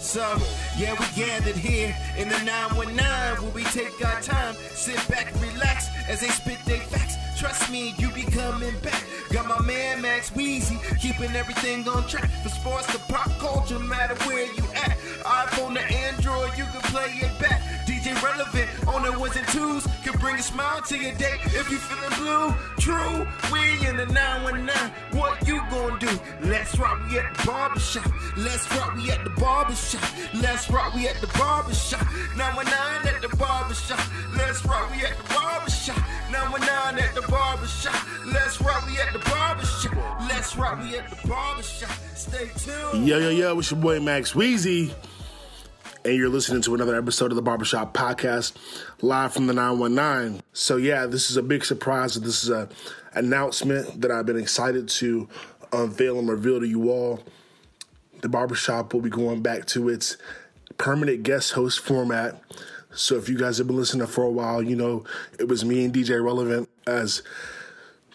So, yeah, we gathered here in the 919 where we take our time, sit back relax as they spit their facts. Trust me, you be coming back. Got my man Max Weezy, keeping everything on track. From sports to pop culture, matter where you at. iPhone to Android, you can play it back. DJ relevant on the ones and twos can bring a smile to your day. If you feeling blue, true, we in the 919. What you gonna do? Let's rock, we at the barbershop. Let's rock, we at the barbershop. Let's rock, we at the barbershop. 919 at the barbershop. Let's rock, we at the barbershop. 919 at the barbershop. Let's rock, we at the barbershop. Let's rock, we at the barbershop. Stay tuned. Yo, yo, yo, it's your boy Max Weezy. And you're listening to another episode of the Barbershop Podcast live from the 919. So, yeah, this is a big surprise. This is a announcement that I've been excited to unveil and reveal to you all. The Barbershop will be going back to its permanent guest host format. So, if you guys have been listening for a while, you know it was me and DJ Relevant as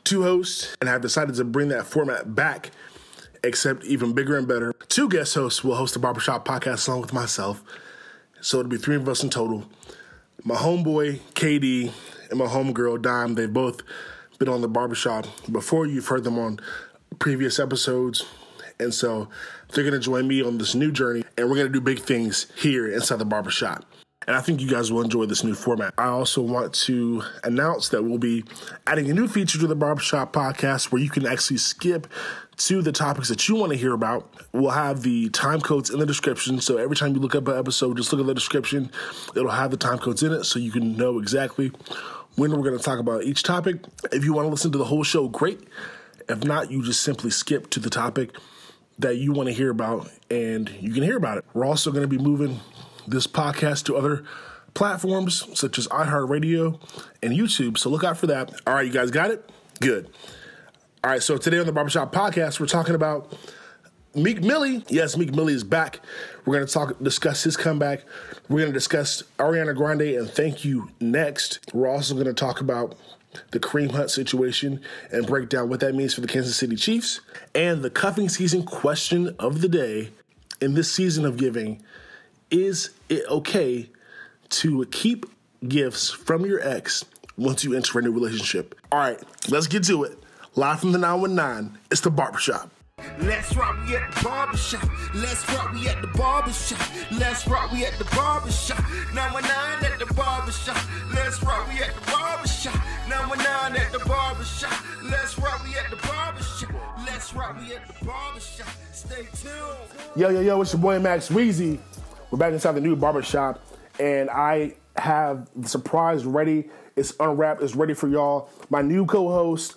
two hosts, and I've decided to bring that format back except even bigger and better. Two guest hosts will host the Barbershop podcast along with myself. So it'll be three of us in total. My homeboy, KD, and my homegirl, Dime, they've both been on the Barbershop before. You've heard them on previous episodes. And so they're going to join me on this new journey, and we're going to do big things here inside the Barbershop. And I think you guys will enjoy this new format. I also want to announce that we'll be adding a new feature to the Barbershop podcast where you can actually skip to the topics that you want to hear about. We'll have the time codes in the description. So every time you look up an episode, just look at the description. It'll have the time codes in it so you can know exactly when we're going to talk about each topic. If you want to listen to the whole show, great. If not, you just simply skip to the topic that you want to hear about and you can hear about it. We're also going to be moving this podcast to other platforms such as iHeartRadio and YouTube. So look out for that. All right, you guys got it? Good. All right, so today on the Barbershop Podcast, we're talking about Meek Millie. Yes, Meek Millie is back. We're going to talk, discuss his comeback. We're going to discuss Ariana Grande and Thank You next. We're also going to talk about the Kareem Hunt situation and break down what that means for the Kansas City Chiefs and the cuffing season question of the day in this season of giving is it okay to keep gifts from your ex once you enter a new relationship? All right, let's get to it. Live from the 919, it's the barbershop. Let's rock, we at the barbershop. Let's rock, we at the barbershop. Let's rock, we at the barbershop. 919 at the barbershop. Let's rock, we at the barbershop. 919 at the barbershop. Let's rock, we at the barbershop. Let's rock, we at the barbershop. Stay tuned. Yo, yo, yo, it's your boy Max Weezy. We're back inside the new barbershop, and I have the surprise ready. It's unwrapped, it's ready for y'all. My new co host,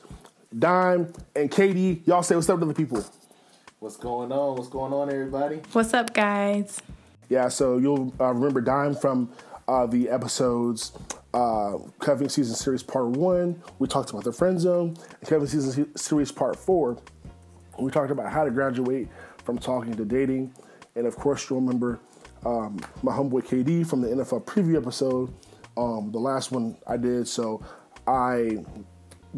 Dime and KD. Y'all say what's up to the people. What's going on? What's going on, everybody? What's up, guys? Yeah, so you'll uh, remember Dime from uh, the episodes uh, Cuffing Season Series Part 1. We talked about the friend zone. And Cuffing Season Series Part 4, we talked about how to graduate from talking to dating. And of course, you'll remember um, my homeboy KD from the NFL preview episode, um, the last one I did. So I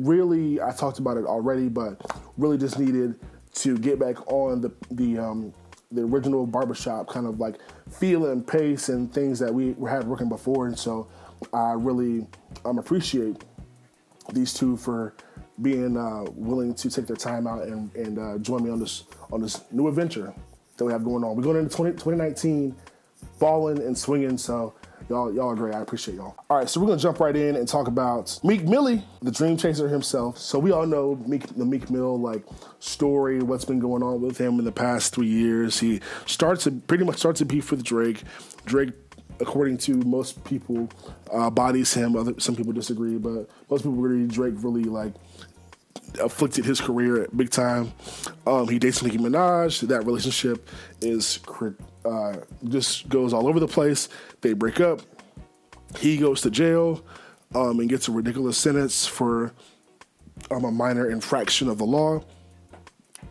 really, I talked about it already, but really just needed to get back on the, the, um, the original barbershop kind of like feel and pace and things that we had working before. And so I really um, appreciate these two for being uh, willing to take their time out and, and uh, join me on this on this new adventure that we have going on. We're going into 20, 2019, falling and swinging. So y'all y'all are great. I appreciate y'all. All right, so we're gonna jump right in and talk about Meek Millie, the Dream Chaser himself. So we all know Meek, the Meek Mill like story, what's been going on with him in the past three years. He starts to pretty much starts a beef with Drake. Drake according to most people, uh, bodies him. Other some people disagree, but most people agree Drake really like afflicted his career big time. Um, he dates Nicki Minaj. That relationship is uh, just goes all over the place. They break up. He goes to jail um, and gets a ridiculous sentence for um, a minor infraction of the law,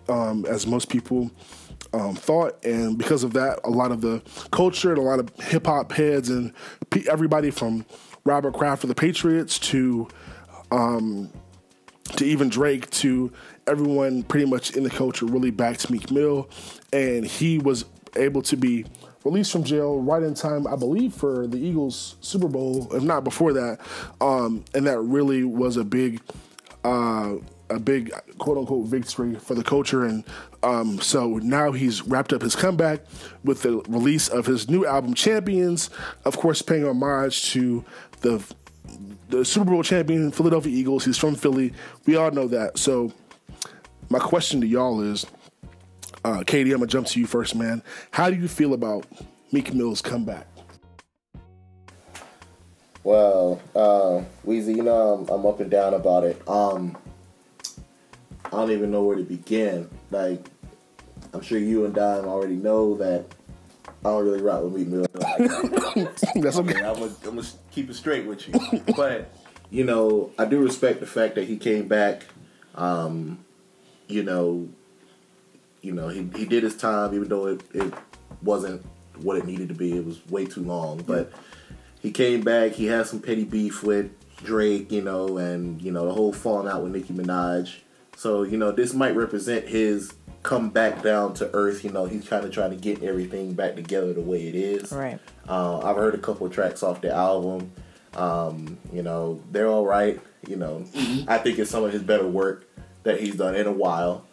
um, as most people um, thought. And because of that, a lot of the culture and a lot of hip hop heads and everybody from Robert Kraft of the Patriots to um, to even Drake to everyone pretty much in the culture really backed Meek Mill, and he was able to be released from jail right in time, I believe, for the Eagles Super Bowl, if not before that. Um, and that really was a big, uh, a big quote unquote victory for the culture. And um, so now he's wrapped up his comeback with the release of his new album, Champions. Of course, paying homage to the the Super Bowl champion Philadelphia Eagles. He's from Philly. We all know that. So my question to y'all is, uh, KD, I'm gonna jump to you first, man. How do you feel about Meek Mill's comeback? Well, uh, Weezy, you know I'm, I'm up and down about it. Um, I don't even know where to begin. Like, I'm sure you and Dime already know that I don't really rock with Meek Mill. That's okay. I'm gonna, I'm gonna keep it straight with you. but you know, I do respect the fact that he came back. Um, you know, you know, he he did his time, even though it, it wasn't what it needed to be. It was way too long. But he came back. He had some petty beef with Drake, you know, and you know the whole falling out with Nicki Minaj. So you know, this might represent his come back down to earth. You know, he's kind of trying to get everything back together the way it is. Right. Uh, I've heard a couple of tracks off the album. Um, you know, they're all right. You know, I think it's some of his better work that he's done in a while.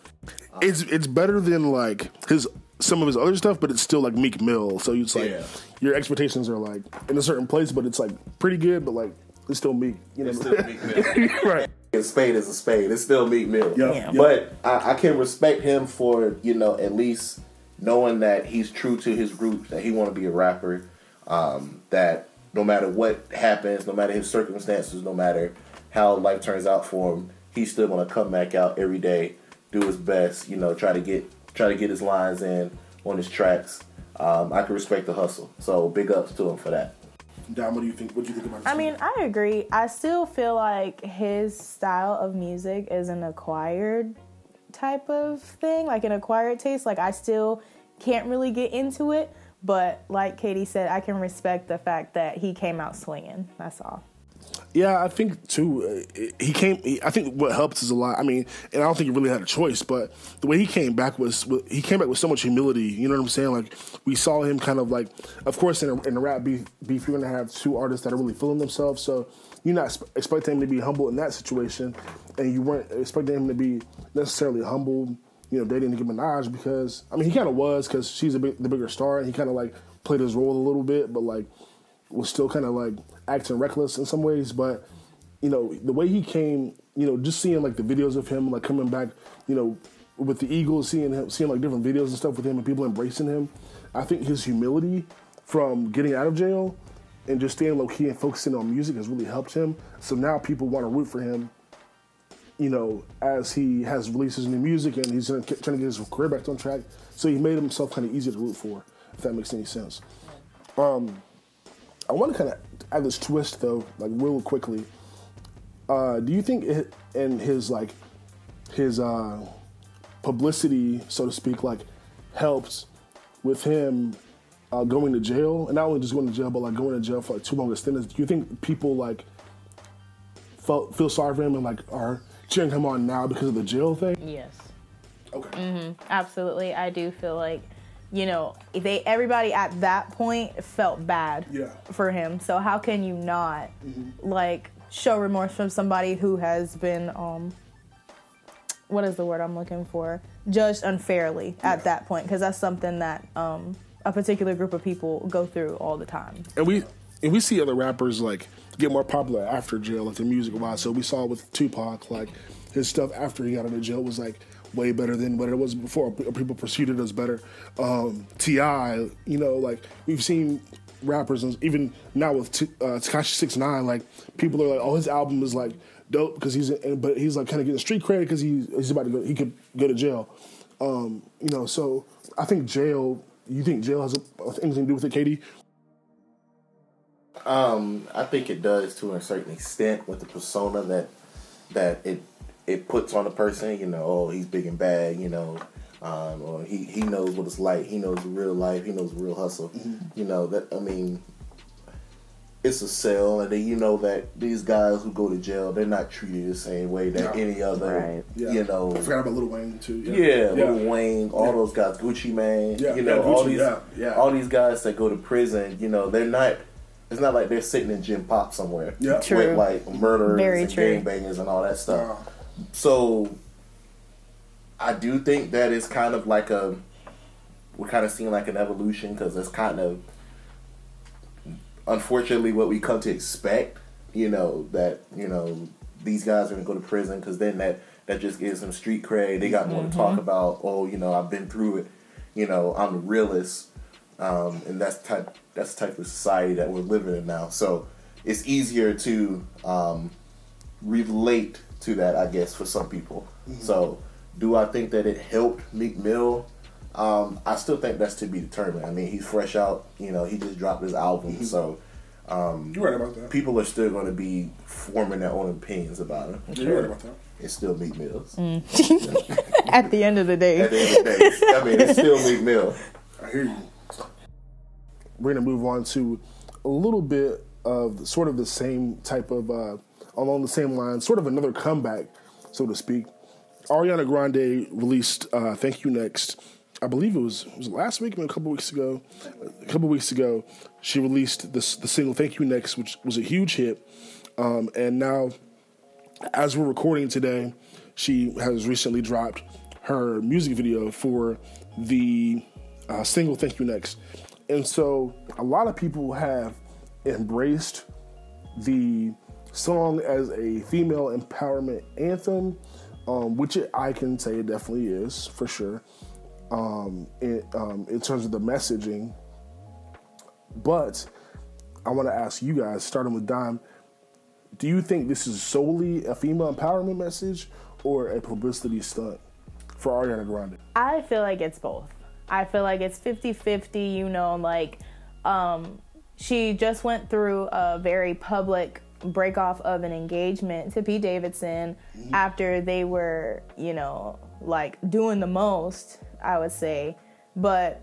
It's it's better than like his some of his other stuff, but it's still like Meek Mill. So it's like Yeah. your expectations are like in a certain place, but it's like pretty good, but like it's still Meek. You know, It's still Meek Mill. right? a spade is a spade. It's still Meek Mill. Yeah. Yeah. But I, I can respect him for you know at least knowing that he's true to his roots, that he want to be a rapper. Um, that no matter what happens, no matter his circumstances, no matter how life turns out for him, he's still gonna come back out every day, do his best. You know, try to get try to get his lines in on his tracks. Um, I can respect the hustle. So big ups to him for that. Dom, what do you think? What do you think about? This I mean, I agree. I still feel like his style of music is an acquired type of thing, like an acquired taste. Like I still can't really get into it, but like KD said, I can respect the fact that he came out swinging. That's all. Yeah, I think too. Uh, he came. He, I think what helps is a lot. I mean, and I don't think he really had a choice, but the way he came back was he came back with so much humility. You know what I'm saying? Like we saw him kind of like, of course, in a, in a rap beef, beef, you're gonna have two artists that are really feeling themselves. So you're not expecting him to be humble in that situation, and you weren't expecting him to be necessarily humble. You know, dating Nicki Minaj because I mean he kind of was because she's big, the bigger star, and he kind of like played his role a little bit, but like was still kind of like acting reckless in some ways, but you know the way he came, you know, just seeing like the videos of him like coming back, you know, with the Eagles, seeing him, seeing like different videos and stuff with him, and people embracing him. I think his humility from getting out of jail and just staying low key and focusing on music has really helped him. So now people want to root for him. You know, as he has released his new music and he's trying to get his career back on track, so he made himself kind of easier to root for, if that makes any sense. Um, I want to kind of add this twist though, like real quickly. Uh, do you think it, in his like his uh, publicity, so to speak, like helps with him uh, going to jail, and not only just going to jail, but like going to jail for like too long a stint? Do you think people like felt feel sorry for him and like are cheering him on now because of the jail thing? Yes. Okay. Mm-hmm. Absolutely. I do feel like, you know, they everybody at that point felt bad Yeah. for him. So how can you not like show remorse from somebody who has been um what is the word I'm looking for? Judged unfairly at that point because that's something that um a particular group of people go through all the time. and we and we see other rappers like get more popular after jail, like the music wise. So we saw with Tupac, like his stuff after he got out of jail was like way better than what it was before. People perceived it as better. Um, T.I., you know, like we've seen rappers, and even now with T- uh, Tekashi Six Nine, like people are like, oh, his album is like dope because he's, but he's like kind of getting street credit because he's he's about to go, he could go to jail. Um, you know, so I think jail. You think jail has anything to do with it, KD? Um, I think it does to a certain extent with the persona that that it it puts on a person. You know, oh, he's big and bad. You know, um, or he he knows what it's like. He knows real life. He knows real hustle. You know that. I mean, it's a cell, and then you know that these guys who go to jail, they're not treated the same way that Yeah. any other, Right. Yeah. you know. I forgot about Lil Wayne too. Yeah, Lil Wayne, all those guys, Gucci Mane, Yeah, you know, yeah, all these, yeah, yeah. all these guys that go to prison, you know, they're not. It's not like they're sitting in gen pop somewhere Yeah. True. with like murderers Very and true. gangbangers and all that stuff. So, I do think that it's kind of like a. We're kind of seeing like an evolution because it's kind of, unfortunately, what we come to expect. You know that you know these guys are gonna go to prison because then that that just gives them street cred. They got more to talk about. Oh, you know, I've been through it. You know, I'm the realist, um, and that's type that's the type of society that we're living in now. So it's easier to um, relate to that, I guess, for some people. So, do I think that it helped Meek Mill? Um, I still think that's to be determined. I mean, he's fresh out. You know, he just dropped his album, so you're right about that. people are still going to be forming their own opinions about him. Yeah, you're right about that. It's still Meek Mills. At the end of the day. At the end of the day, I mean, it's still Meek Mill. I hear you. We're gonna move on to a little bit of sort of the same type of uh, along the same lines, sort of another comeback, so to speak. Ariana Grande released uh, "Thank You Next." I believe it was was last week, a couple weeks ago. A couple weeks ago, she released this the single "Thank You Next," which was a huge hit, um, and now as we're recording today, she has recently dropped her music video for the uh, single "Thank You Next," and so a lot of people have embraced the song as a female empowerment anthem, um, which it, I can say it definitely is for sure. Um, in, um, in terms of the messaging, but I want to ask you guys, starting with Dime, do you think this is solely a female empowerment message or a publicity stunt for Ariana Grande? I feel like it's both. I feel like it's 50 50, you know, like um, she just went through a very public break off of an engagement to Pete Davidson after they were, you know, like doing the most, I would say. But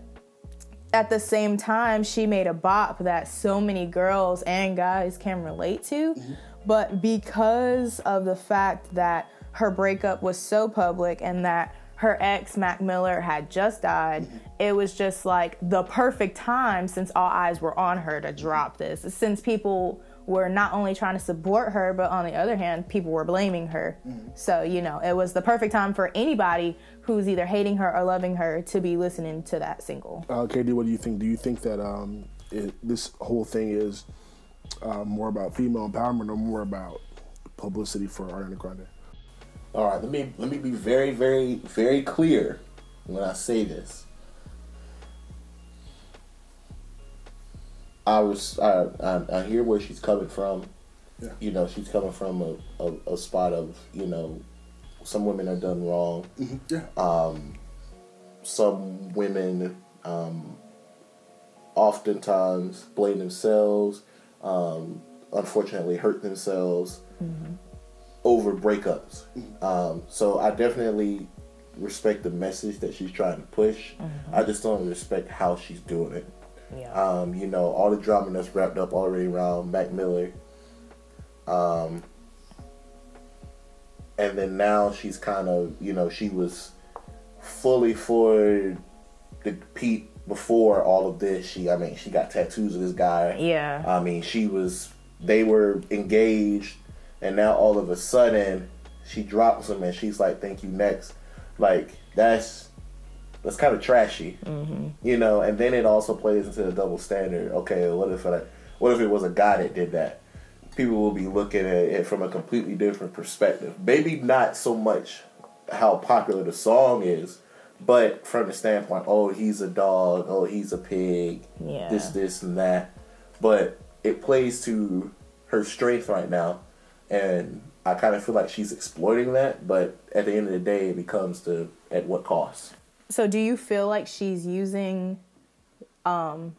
at the same time, she made a bop that so many girls and guys can relate to. But because of the fact that her breakup was so public and that her ex, Mac Miller, had just died, it was just like the perfect time since all eyes were on her to drop this. Since people were not only trying to support her, but on the other hand, people were blaming her. So, you know, it was the perfect time for anybody who's either hating her or loving her to be listening to that single. Uh, KD, what do you think? Do you think that um, it, this whole thing is uh, more about female empowerment or more about publicity for Ariana Grande? All right, let me let me be very, very, very clear when I say this. I was I, I, I hear where she's coming from. Yeah. You know, she's coming from a, a, a spot of you know, some women are done wrong. Yeah. Some women um, oftentimes blame themselves. Um, unfortunately, hurt themselves over breakups. Um, so I definitely respect the message that she's trying to push. I just don't respect how she's doing it. Yeah. Um, you know, all the drama that's wrapped up already around Mac Miller. Um, and then now she's kind of, you know, she was fully for the Pete before all of this. She, I mean, she got tattoos of this guy. Yeah. I mean, she was, they were engaged, and now all of a sudden, she drops him and she's like, thank you, next. Like, that's, that's kind of trashy, mm-hmm. you know. And then it also plays into the double standard. Okay, what if I, what if it was a guy that did that? People will be looking at it from a completely different perspective. Maybe not so much how popular the song is, but from the standpoint, oh, he's a dog, oh, he's a pig, Yeah. this, this, and that. But it plays to her strength right now, and I kind of feel like she's exploiting that. But at the end of the day, it becomes to at what cost? So do you feel like she's using um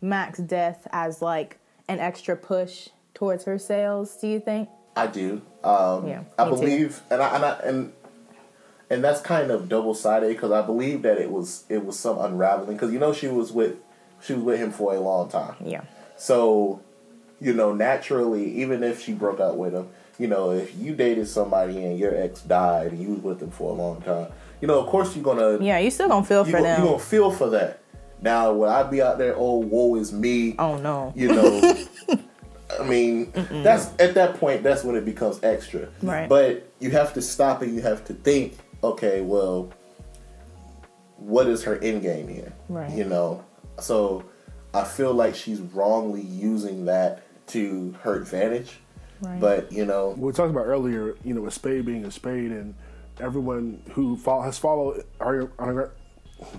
Mac's death as like an extra push towards her sales, do you think? I do. Um, Yeah, I me too. believe, and I, and I, and and that's kind of double sided because I believe that it was it was some unraveling because you know she was with she was with him for a long time. Yeah. So you know, naturally, even if she broke up with him, you know, if you dated somebody and your ex died and you was with them for a long time, you know, of course you're gonna Yeah, you still gonna feel for gonna, them. you gonna feel for that. Now, would I be out there? Oh, woe is me. oh no. You know, I mean, that's at that point. That's when it becomes extra. Right. But you have to stop and you have to think. Okay, well, what is her end game here? Right. You know, so I feel like she's wrongly using that to her advantage. Right. But you know, we talked about earlier, you know, a spade being a spade, and everyone who follow, has followed Ariana, Ariana,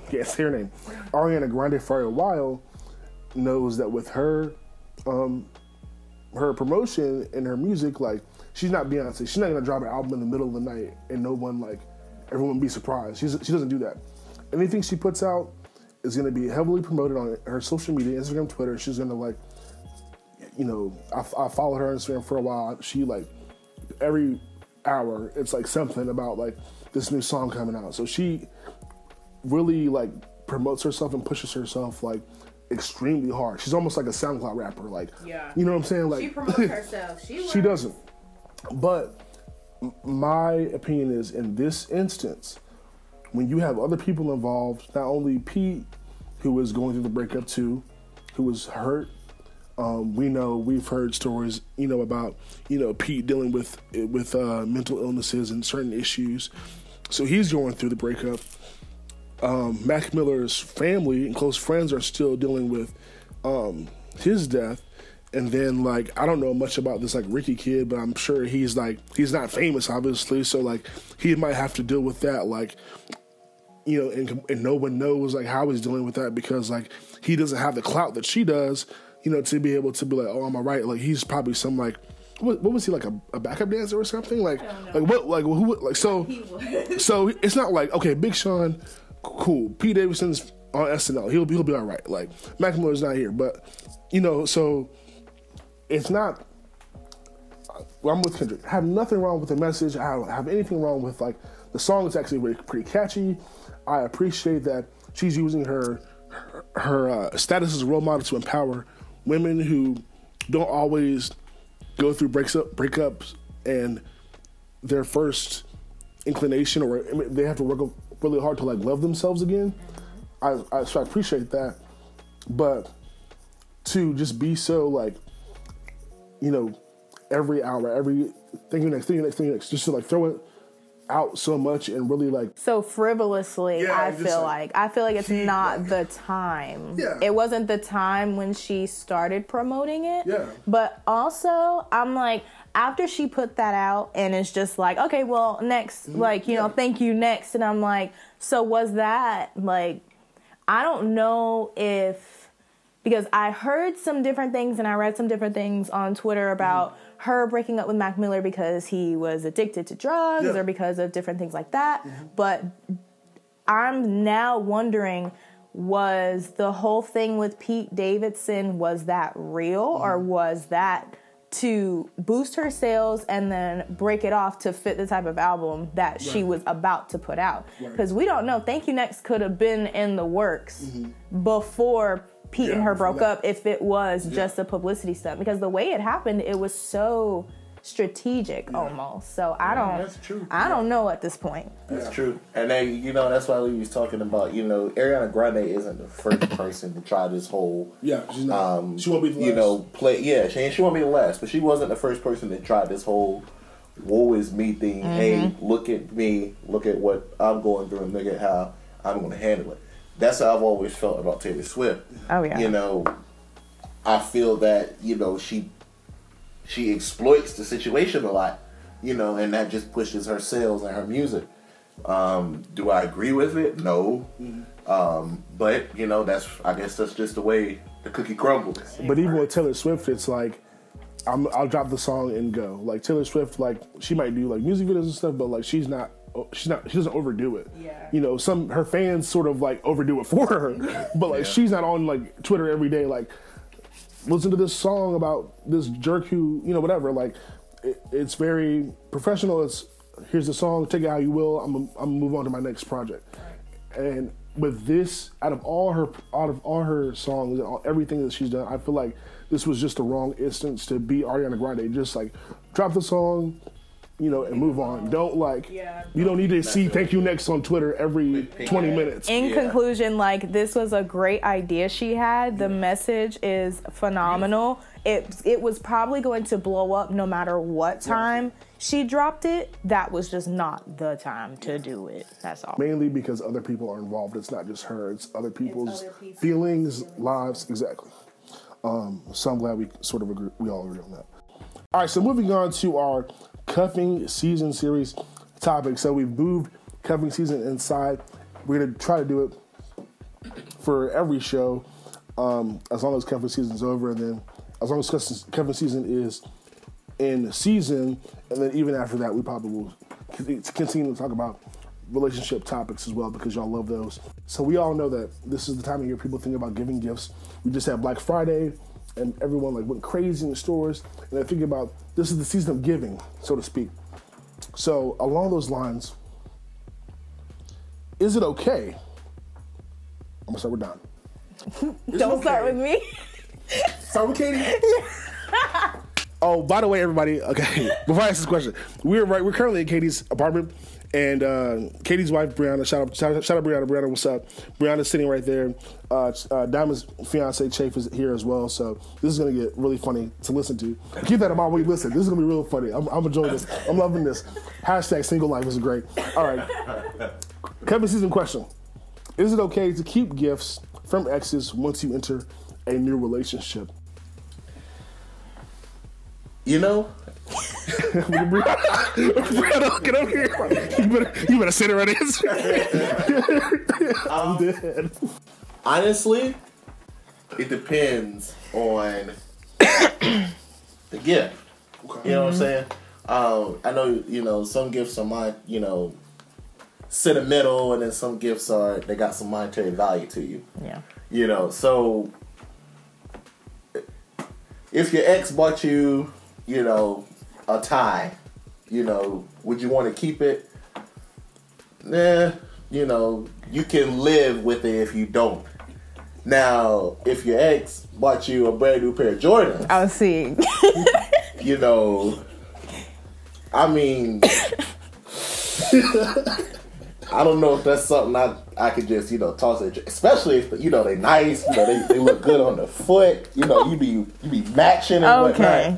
can't her name, Ariana Grande for a while, knows that with her, um, her promotion and her music, like she's not Beyonce. She's not gonna drop an album in the middle of the night and no one like everyone be surprised. She's, she doesn't do that. Anything she puts out is gonna be heavily promoted on her social media, Instagram, Twitter. She's gonna like you know, I, I followed her on Instagram for a while. She like every hour, it's like something about like this new song coming out. So she really like promotes herself and pushes herself like extremely hard. She's almost like a SoundCloud rapper. Like, Yeah. you know what I'm saying? Like, She promotes herself. She she doesn't. But my opinion is in this instance, when you have other people involved, not only Pete, who was going through the breakup too, who was hurt. Um, we know we've heard stories, you know, about you know Pete dealing with with uh, mental illnesses and certain issues. So he's going through the breakup. Um, Mac Miller's family and close friends are still dealing with um, his death. And then like I don't know much about this like Ricky kid, but I'm sure he's like he's not famous obviously, so like he might have to deal with that like you know, and, and no one knows like how he's dealing with that because like he doesn't have the clout that she does, you know, to be able to be like, oh, I'm alright. Like he's probably some like, what, what was he like a, a backup dancer or something? Like, like what, like who, like so, so it's not like okay, Big Sean, cool. Pete Davidson's on SNL, he'll be he'll be all right. Like Mac Miller's not here, but you know, so it's not. Well, I'm with Kendrick. I have nothing wrong with the message. I don't have anything wrong with like the song. is actually really, pretty catchy. I appreciate that she's using her her, her uh, status as a role model to empower women who don't always go through breaks up breakups and their first inclination or I mean, they have to work really hard to like love themselves again. Mm-hmm. I, I so I appreciate that, but to just be so like you know, every hour, every thing you next, thing you next, thing you next, just to like throw it out so much and really like so frivolously Yeah, i feel like- like i feel like it's not like- the time. Yeah. it wasn't the time when she started promoting it. Yeah. but also i'm like after she put that out and it's just like okay well next mm-hmm. like you know thank you next. And i'm like so was that like i don't know if because I heard some different things and I read some different things on Twitter about mm-hmm. her breaking up with Mac Miller because he was addicted to drugs Yeah. or because of different things like that. Mm-hmm. But I'm now wondering was the whole thing with Pete Davidson was that real mm-hmm. or was that to boost her sales and then break it off to fit the type of album that she was about to put out? Right. because we don't know. Thank you next could have been in the works before Pete Yeah, and her broke up if it was just a publicity stunt because the way it happened it was so strategic almost so I don't that's true. I don't know at this point That's true. And then, you know, that's why we was talking about, you know, Ariana Grande isn't the first person to try this whole, yeah, she's not. um, she won't be the you last. know, play. Yeah, she, she won't be the last, but she wasn't the first person to try this whole woe is me thing. Hey, look at me. Look at what I'm going through and look at how I'm going to handle it. That's how I've always felt about Taylor Swift. Oh, yeah. You know, I feel that, you know, she she exploits the situation a lot, you know, and that just pushes her sales and her music. Um, do I agree with it? No. Um, but you know, that's I guess that's just the way the cookie crumbles. But even with Taylor Swift, it's like I'm, I'll drop the song and go. Like Taylor Swift, like she might do like music videos and stuff, but like she's not. She's not. She doesn't overdo it. Yeah. You know, some her fans sort of like overdo it for her, but like she's not on like Twitter every day. Like, listen to this song about this jerk who you know whatever. Like, it, it's very professional. It's here's the song. Take it how you will. I'm I'm gonna move on to my next project. And with this, out of all her, out of all her songs, and all, everything that she's done, I feel like this was just the wrong instance to be Ariana Grande. Just like drop the song, you know, and move on. Don't like, Yeah. you don't need to see "Thank You Next" on Twitter every twenty minutes. In Yeah. conclusion, like this was a great idea she had. The message is phenomenal. It it was probably going to blow up no matter what time she dropped it. That was just not the time to do it. That's all. Mainly because other people are involved. It's not just her. It's other people's other people's feelings, lives. Exactly. Um, so I'm glad we sort of agree. We all agree on that. All right. So moving on to our cuffing season series topic. So we've moved cuffing season inside. We're gonna try to do it for every show, um, as long as cuffing season's over, and then as long as cuffing season is in season, and then even after that, we probably will continue to talk about relationship topics as well because y'all love those. So we all know that this is the time of year people think about giving gifts. We just had Black Friday, and everyone like went crazy in the stores, and they're thinking about this is the season of giving, so to speak. So along those lines, is it okay? I'm gonna start with Don. Don't start with me. Start with KD. oh, by the way, everybody. Okay, before I ask this question, we're right. We're currently in KD's apartment, and uh, KD's wife Brianna. Shout out, shout out, shout out, Brianna. Brianna, what's up? Brianna's sitting right there. Uh, uh, Diamond's fiance Chase is here as well. So this is gonna get really funny to listen to. Keep that in mind when you listen. This is gonna be real funny. I'm, I'm enjoying this. I'm loving this. Hashtag single life is great. All right. cuffing season question: Is it okay to keep gifts from exes once you enter a new relationship? You know, Brianna, get over here. You better, you better sit right answer. I'm dead. honestly, it depends on the gift. You know what I'm saying? Um, I know you know some gifts are my you know sentimental, and then some gifts are they got some monetary value to you. Yeah. You know, so if your ex bought you, you know, a tie, you know, would you want to keep it? Nah, you know, you can live with it if you don't. Now, if your ex bought you a brand new pair of Jordans, I was seeing. you know, I mean, I don't know if that's something I I could just you know toss it, especially if you know they're nice, you know they, they look good on the foot, you know you be you be matching and okay.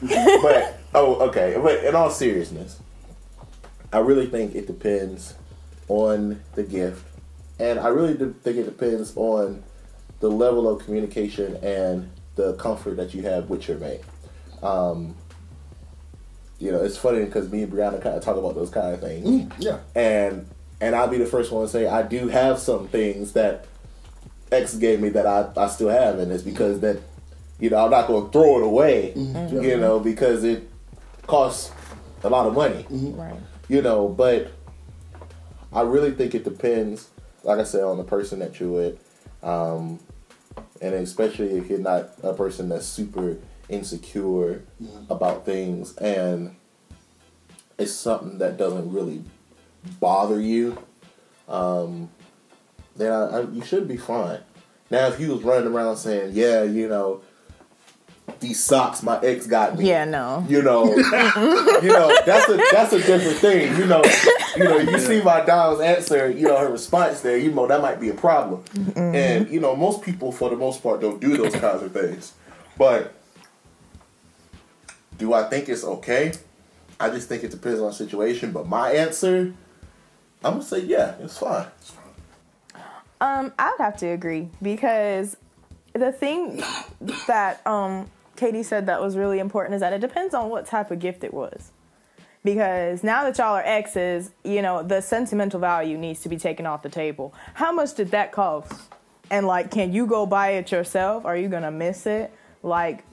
whatnot. But oh, okay. But in all seriousness, I really think it depends on the gift, and I really do think it depends on the level of communication and the comfort that you have with your mate. Um, you know, it's funny because me and Brianna kind of talk about those kind of things, Yeah. and and I'll be the first one to say I do have some things that X gave me that I, I still have, and it's because that you know I'm not going to throw it away, you know, because it costs a lot of money, Right. you know. But I really think it depends, like I said, on the person that you're with, um, and especially if you're not a person that's super insecure about things, and it's something that doesn't really bother you, um, then I, I, you should be fine. Now, if you was running around saying, "Yeah, you know, these socks my ex got me," Yeah, no. you know, you know, that's a that's a different thing. You know, you know, you see my Dom's answer, you know, her response there, you know, that might be a problem. And you know, most people, for the most part, don't do those kinds of things. But do I think it's okay? I just think it depends on the situation. But my answer, I'm gonna say, yeah, it's fine. Um, I would have to agree because the thing that um KD said that was really important is that it depends on what type of gift it was. Because now that y'all are exes, you know, the sentimental value needs to be taken off the table. How much did that cost? And like, can you go buy it yourself? Are you gonna miss it? Like,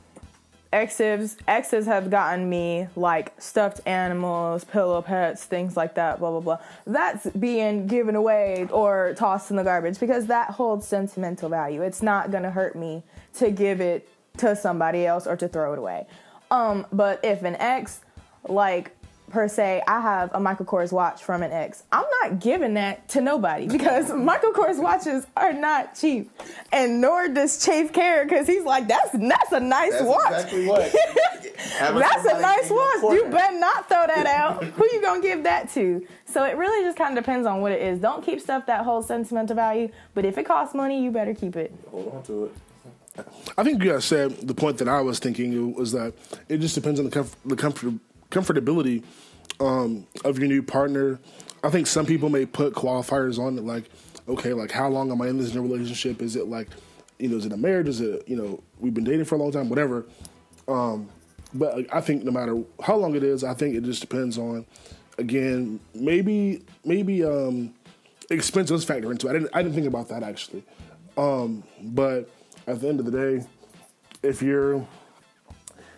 exes exes have gotten me like stuffed animals, pillow pets, things like that, blah blah blah. That's being given away or tossed in the garbage because that holds sentimental value. It's not gonna hurt me to give it to somebody else or to throw it away. Um, but if an ex like per se, I have a Michael Kors watch from an ex. I'm not giving that to nobody because Michael Kors watches are not cheap, and nor does Chase care because he's like, that's that's a nice That's watch. exactly what. That's a nice watch. You better not throw that out. Who you gonna give that to? So it really just kind of depends on what it is. Don't keep stuff that holds sentimental value, but if it costs money, you better keep it. Hold on to it. I think you guys said the point that I was thinking was that it just depends on the comf- the comfort comfortability um, of your new partner. I think some people may put qualifiers on it, like, okay, like how long am I in this new relationship? Is it like, you know, is it a marriage? Is it, you know, we've been dating for a long time, whatever. Um, but I think no matter how long it is, I think it just depends on, again, maybe maybe um, expenses factor into it. I didn't I didn't think about that actually, um, but at the end of the day, if you're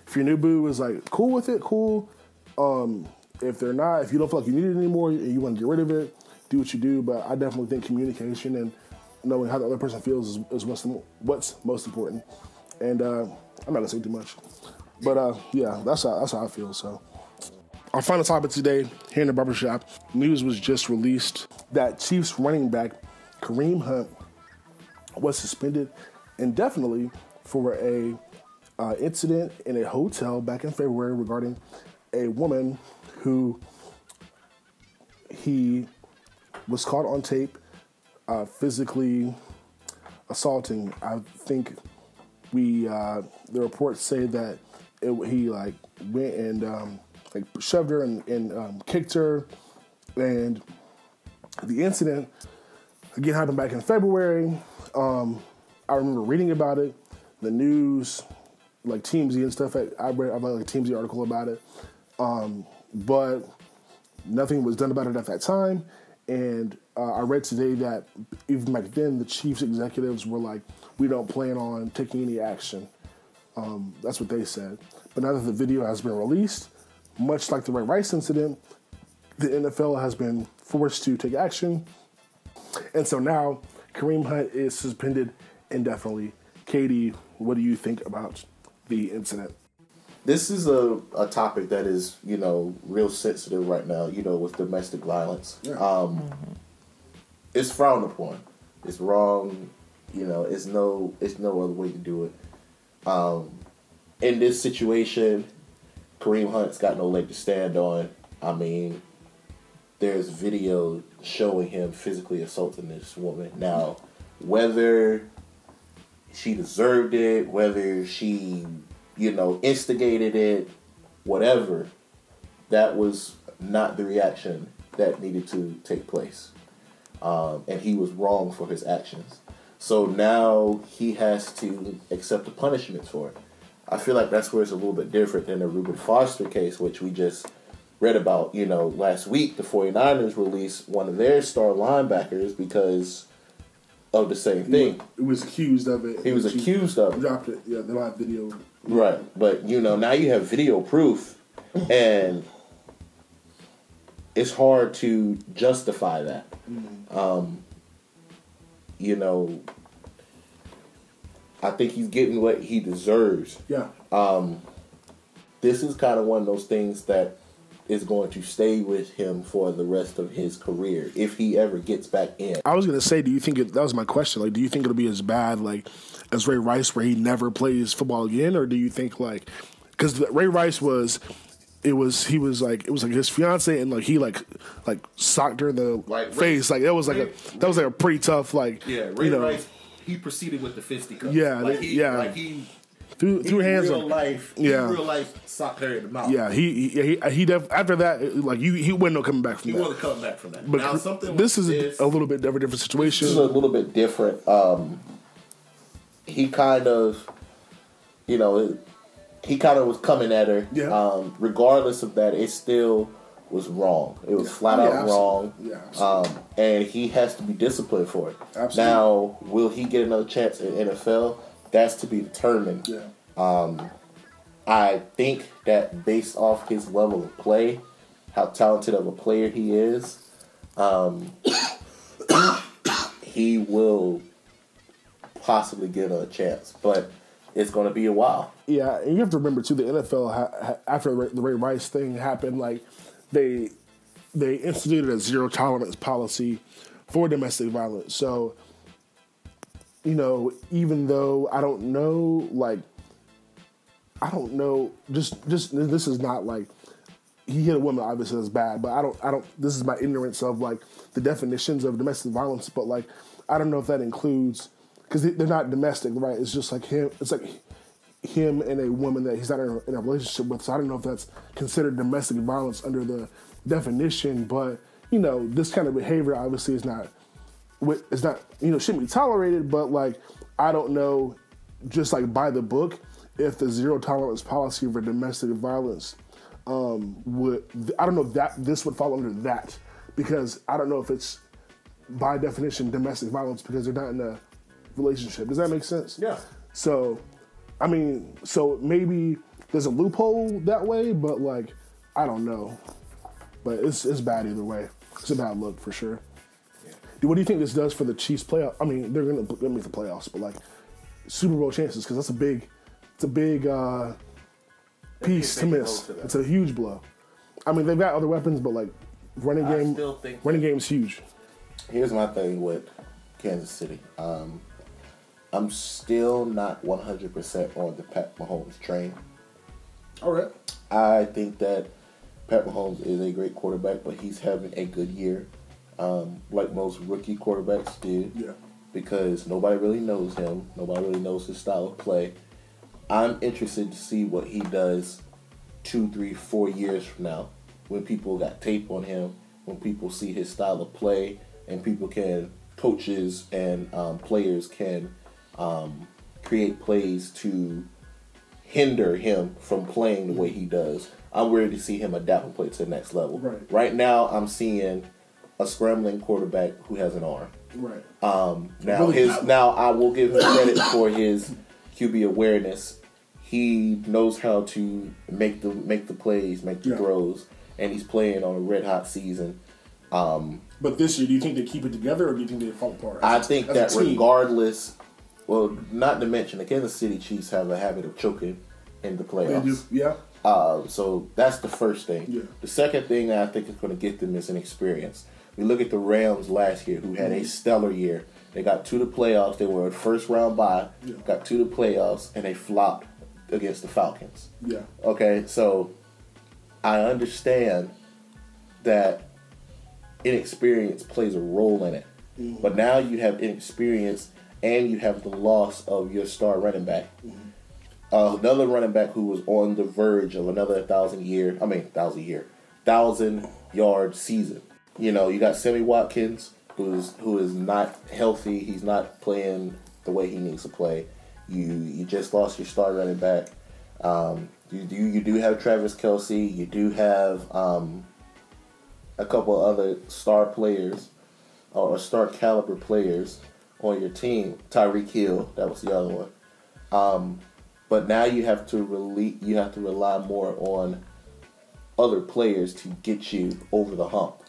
if your new boo is like cool with it, cool. Um, if they're not, if you don't feel like you need it anymore and you want to get rid of it, do what you do. But I definitely think communication and knowing how the other person feels is, is what's what's most important. And uh, I'm not gonna say too much, but uh, yeah, that's how, that's how I feel. So. Our final topic today here in the barbershop news was just released that Chiefs running back Kareem Hunt was suspended indefinitely for a uh, incident in a hotel back in February regarding a woman who he was caught on tape uh, physically assaulting. I think we uh, the reports say that it, he like went and um, like shoved her and, and um, kicked her, and the incident again happened back in February. Um, I remember reading about it, the news, like TMZ and stuff. I read, I read like a TMZ article about it, um, but nothing was done about it at that time. And uh, I read today that even back then, the Chiefs executives were like, "We don't plan on taking any action." Um, that's what they said. But now that the video has been released, much like the Ray Rice incident, the NFL has been forced to take action. And so now Kareem Hunt is suspended indefinitely. Katie, what do you think about the incident? This is a, a topic that is, you know, real sensitive right now, you know, with domestic violence. Um, it's frowned upon. It's wrong. You know, it's no it's no other way to do it. Um, in this situation, Kareem Hunt's got no leg to stand on. I mean, there's video showing him physically assaulting this woman. Now, whether she deserved it, whether she, you know, instigated it, whatever, that was not the reaction that needed to take place. Um, and he was wrong for his actions. So now he has to accept the punishment for it. I feel like that's where it's a little bit different than the Reuben Foster case, which we just read about, you know, last week. The 49ers released one of their star linebackers because of the same thing. It was accused of it. He was accused of it. Dropped it. Yeah, the live video. Right. But, you know, now you have video proof, and it's hard to justify that. Um, you know, I think he's getting what he deserves. Yeah. Um, This is kind of one of those things that is going to stay with him for the rest of his career if he ever gets back in. I was gonna say, do you think it, that was my question? Like, do you think it'll be as bad like as Ray Rice, where he never plays football again, or do you think like because Ray Rice was, it was he was like it was like his fiance and like he like like socked her in the Like, Ray- face, like it was like a that was like a pretty tough like yeah Ray you know Rice he proceeded with the fisticuffs. Yeah, Like, he- yeah. like, he threw threw hands real of life, Yeah. real life socked her in the mouth. yeah he he he, he def, after that like you he wasn't no coming back from He that. wasn't coming back from that. But now something this like is this, a little bit different, different situation. This is a little bit different. Um, he kind of, you know, he kind of was coming at her. Yeah. Um, regardless of that, it still was wrong. It was flat Yeah, out absolutely. wrong. Yeah, absolutely. Um, and he has to be disciplined for it. Absolutely. Now, will he get another chance in NFL? That's to be determined. yeah. I think that based off his level of play, how talented of a player he is, um, he will possibly get a chance. But it's going to be a while. Yeah, and you have to remember too. The NFL ha- after the Ray Rice thing happened, like they they instituted a zero tolerance policy for domestic violence. So, you know, even though I don't know, like, I don't know, just just this is not like he hit a woman. Obviously, that's bad, but I don't I don't. This is my ignorance of like the definitions of domestic violence, but like I don't know if that includes because they're not domestic, right? It's just like him. It's like him and a woman that he's not in a, in a relationship with. So I don't know if that's considered domestic violence under the definition, but you know, this kind of behavior obviously is not it's not you know shouldn't be tolerated. But like I don't know, just like by the book, if the zero tolerance policy for domestic violence um, would I don't know if that this would fall under that because I don't know if it's by definition domestic violence because they're not in a relationship. Does that make sense? Yeah. So, I mean, so maybe there's a loophole that way, but like I don't know. But it's it's bad either way. It's a bad look for sure. Yeah. What do you think this does for the Chiefs playoff? I mean, they're gonna, gonna make the playoffs, but like Super Bowl chances because that's a big, it's a big uh, piece to miss. To it's a huge blow. I mean, they've got other weapons, but like running I game, still think running game's huge. Here's my thing with Kansas City. Um, I'm still not 100% on the Pat Mahomes train. All right. I think that Pat Mahomes is a great quarterback, but he's having a good year, um, like most rookie quarterbacks did. Yeah. Because nobody really knows him. Nobody really knows his style of play. I'm interested to see what he does two, three, four years from now when people got tape on him, when people see his style of play, and people can, coaches and um, players can um, create plays to hinder him from playing the way he does. I'm ready to see him adapt and play to the next level. Right. Right now, I'm seeing a scrambling quarterback who has an arm. Right. Um, now Really his not- now I will give him credit for his QB awareness. He knows how to make the make the plays, make the Yeah. throws, and he's playing on a red hot season. Um, But this year, do you think they keep it together, or do you think they fall apart? I think that regardless, well, not to mention the Kansas City Chiefs have a habit of choking in the They playoffs. do, yeah. Uh, so that's the first thing. Yeah. The second thing that I think is going to get them is an experience. We look at the Rams last year, who had a mm-hmm. stellar year. They got to the playoffs. They were a first round bye. Yeah. Got to the playoffs, and they flopped against the Falcons. Yeah. Okay, so I understand that inexperience plays a role in it. Mm-hmm. But now you have inexperience and you have the loss of your star running back. Mm-hmm. Uh, another running back who was on the verge of another thousand year, I mean, thousand year, thousand yard season. You know, you got Sammy Watkins, who's who is not healthy. He's not playing the way he needs to play. You you just lost your star running back. Um, you do you do have Travis Kelce. You do have um, a couple other star players or star caliber players on your team. Tyreek Hill, that was the other one. Um, but now you have to rely you have to rely more on other players to get you over the hump.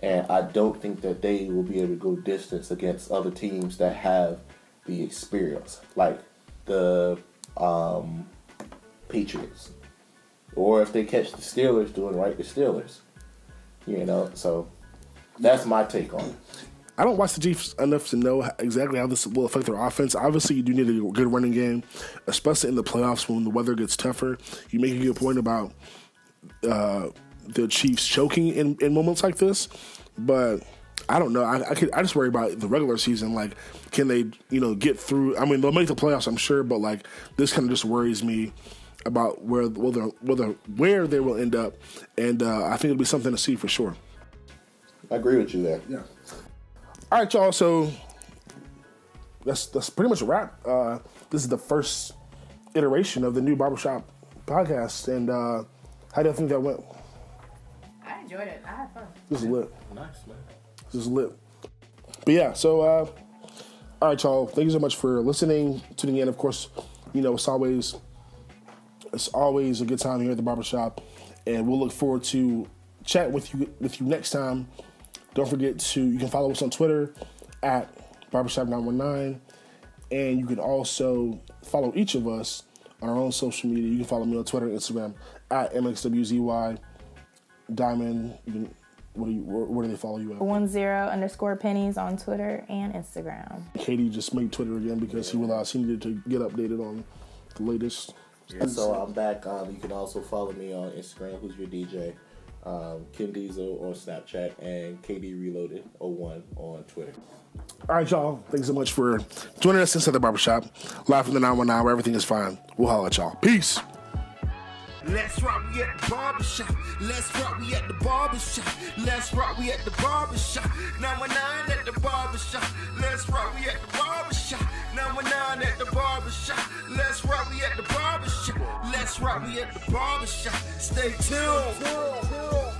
And I don't think that they will be able to go distance against other teams that have the experience, like the um, Patriots, or if they catch the Steelers doing right, the Steelers. You know, so that's my take on it. I don't watch the Chiefs enough to know exactly how this will affect their offense. Obviously, you do need a good running game, especially in the playoffs when the weather gets tougher. You make a good point about uh, the Chiefs choking in, in moments like this, but I don't know. I I, could, I just worry about the regular season. Like, can they you know get through? I mean, they'll make the playoffs, I'm sure, but like this kind of just worries me about where whether whether where they will end up, and uh, I think it'll be something to see for sure. I agree with you there. Yeah. All right, y'all. So that's that's pretty much a wrap. Uh, this is the first iteration of the new barbershop podcast, and uh, how do you think that went? I enjoyed it. I had fun. This is lit. Nice man. This is lit. But yeah, so uh, all right, y'all. Thank you so much for listening, tuning in. Of course, you know it's always it's always a good time here at the barbershop, and we'll look forward to chat with you with you next time. Don't forget to you can follow us on Twitter at barbershop919, and you can also follow each of us on our own social media. You can follow me on Twitter and Instagram at mxwzy Diamond. You can, what do you? Where, where do they follow you at? One zero underscore pennies on Twitter and Instagram. KD just made Twitter again because he realized he needed to get updated on the latest. Yeah, so I'm back. Um, you can also follow me on Instagram. Who's your DJ? Um, Ken Diesel on Snapchat and KD Reloaded 01 on Twitter. All right, y'all. Thanks so much for joining us inside the barbershop. Live from the 919 where everything is fine. We'll holla at y'all. Peace. Let's rock, we at the barbershop. Let's rock, we at the barbershop. Let's rock, we at the barbershop. 919 at the barbershop. Let's rock, we at the barbershop. 919 at the barbershop. Let's rock, we at the barbershop. Let's rock, we at the barbershop. Stay tuned.